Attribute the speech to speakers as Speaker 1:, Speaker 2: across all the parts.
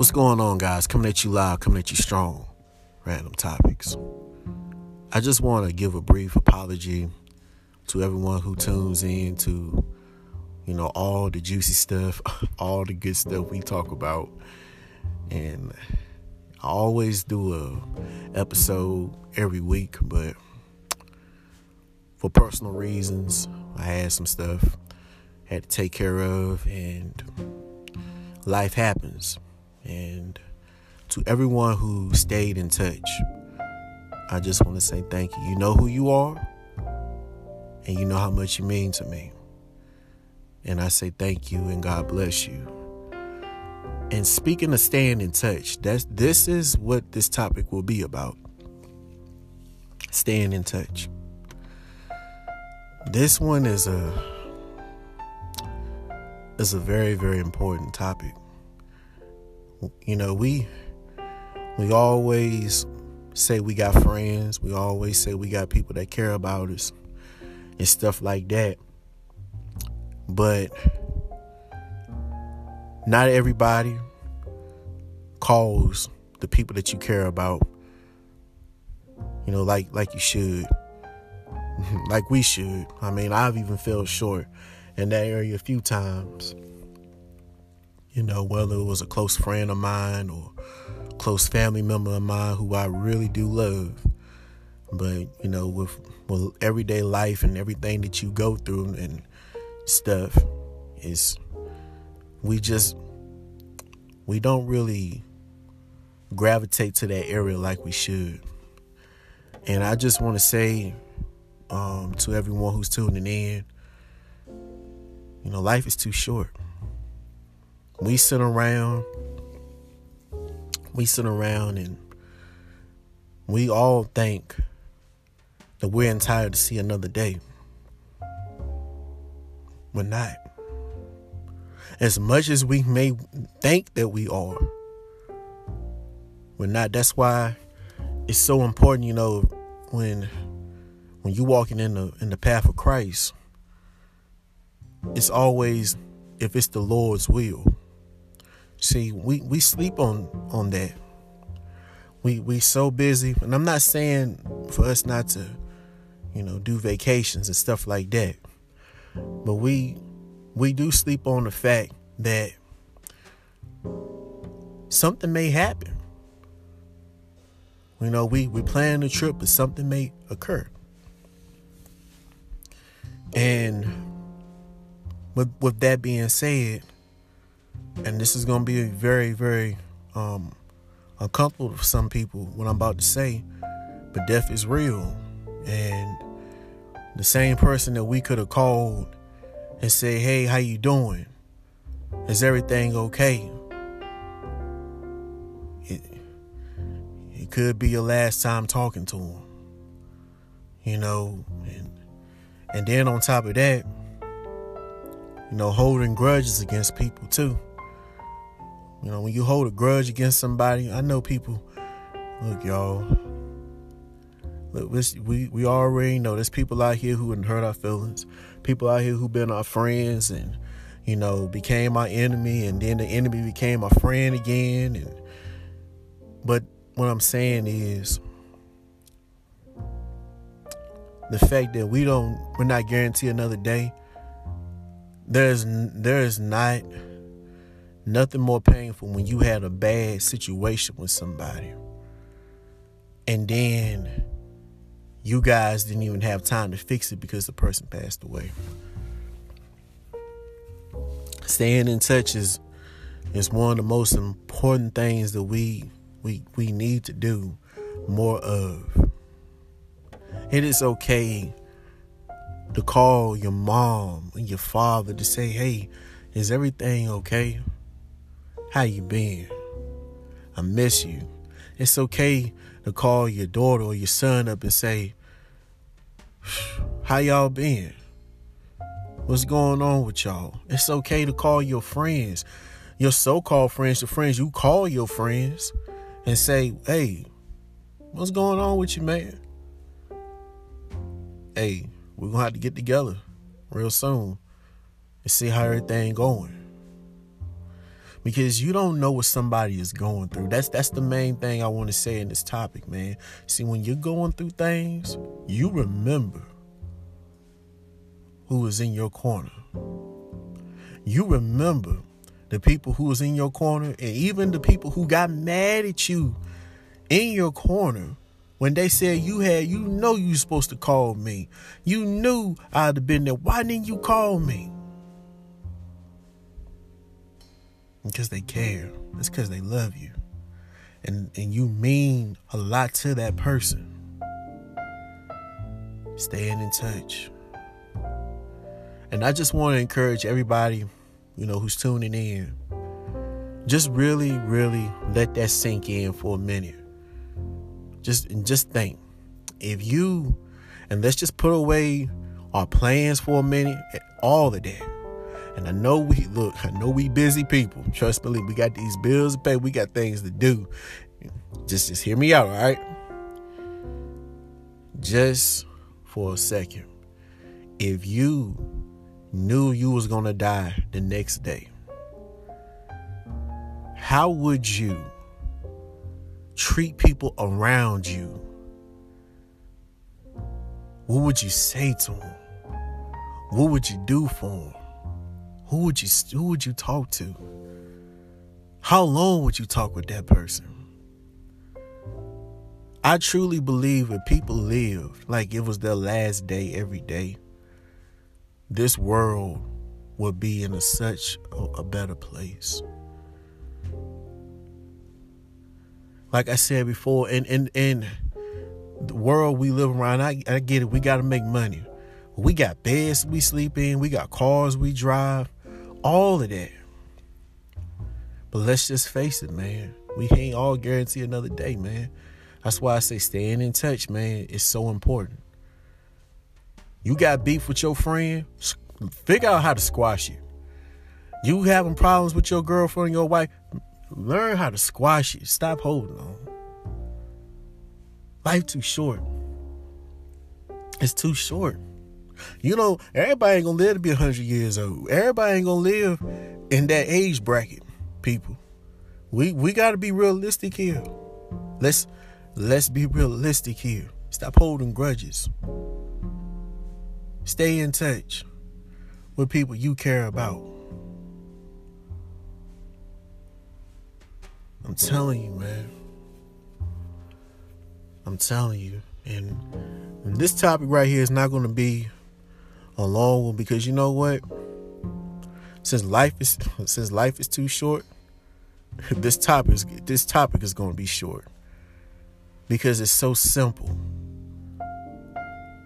Speaker 1: What's going on, guys? Coming at you live, coming at you strong. Random topics. I just want to give a brief apology to everyone who tunes in to, you know, all the juicy stuff, all the good stuff we talk about. And I always do a episode every week, but for personal reasons, I had some stuff had to take care of and life happens. And to everyone who stayed in touch, I just want to say thank you. You know who you are, and you know how much you mean to me. And I say thank you and God bless you. And speaking of staying in touch, that's this is what this topic will be about. Staying in touch. This one is a is a very very important topic. You know, we we always say we got friends. We always say we got people that care about us and stuff like that. But not everybody calls the people that you care about you know like like you should like we should i mean i've even fell short in that area a few times you know whether it was a close friend of mine or close family member of mine who i really do love but you know with with everyday life and everything that you go through and stuff is we just we don't really gravitate to that area like we should. And I just want to say um, to everyone who's tuning in, you know, life is too short. We sit around, we sit around, and we all think that we're entitled to see another day. We're not. As much as we may think that we are, we're not. That's why it's so important, you know, when when you walking in the in the path of Christ, it's always if it's the Lord's will. See, we we sleep on on that. We we so busy, and I'm not saying for us not to, you know, do vacations and stuff like that. But we we do sleep on the fact that something may happen. You know, we we plan the trip, but something may occur. And with with that being said, and this is going to be very very um, uncomfortable for some people what I'm about to say, but death is real, and the same person that we could have called and say, "Hey, how you doing? Is everything okay?" It, it could be your last time talking to him. You know, and and then on top of that, you know, holding grudges against people too. You know, when you hold a grudge against somebody, I know people. Look, y'all. Look, we we already know there's people out here who hurt our feelings. People out here who been our friends and you know became our enemy, and then the enemy became our friend again. And but what I'm saying is the fact that we don't we're not guaranteed another day there's there's not nothing more painful when you had a bad situation with somebody and then you guys didn't even have time to fix it because the person passed away staying in touch is is one of the most important things that we we we need to do more of. It is okay to call your mom and your father to say, "Hey, is everything okay? How you been? I miss you." It's okay to call your daughter or your son up and say, "How y'all been? What's going on with y'all?" It's okay to call your friends, your so-called friends, the friends you call your friends and say, hey, what's going on with you, man? Hey, we're gonna have to get together real soon and see how everything going. Because you don't know what somebody is going through. That's that's the main thing I want to say in this topic, man. See, when you're going through things, you remember who is in your corner. You remember the people who was in your corner and even the people who got mad at you in your corner when they said you had you know you supposed to call me. You knew I'd have been there. Why didn't you call me? Because they care. It's because they love you. And and you mean a lot to that person. Staying in touch. And I just want to encourage everybody, you know, who's tuning in. Just really, really let that sink in for a minute. Just and just think. If you and let's just put away our plans for a minute, eh, all of that and I know we look, I know we busy people. Trust me, we got these bills to pay. We got things to do. Just just hear me out, all right? Just for a second. If you knew you was going to die the next day, how would you treat people around you? What would you say to them? What would you do for them? Who would you who would you talk to? How long would you talk with that person? I truly believe if people lived like it was their last day every day, this world would be in a, such a, a better place. Like I said before, in in in the world we live around, I, I get it. We got to make money. We got beds we sleep in. We got cars we drive all of that. But let's just face it, man. We ain't all guarantee another day, man. That's why I say staying in touch, man, is so important. You got beef with your friend, figure out how to squash it. You having problems with your girlfriend your wife, learn how to squash it. Stop holding on. Life too short. It's too short. You know, everybody ain't gonna live to be 100 years old. Everybody ain't gonna live in that age bracket, people. We we got to be realistic here. Let's let's be realistic here. Stop holding grudges. Stay in touch with people you care about. I'm telling you, man. I'm telling you. And, and this topic right here is not going to be a long one because you know what? Since life is since life is too short, this topic is this topic is going to be short because it's so simple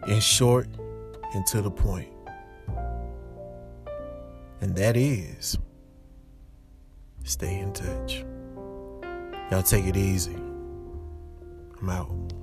Speaker 1: and short and to the point. And that is stay in touch. Y'all take it easy. I'm out.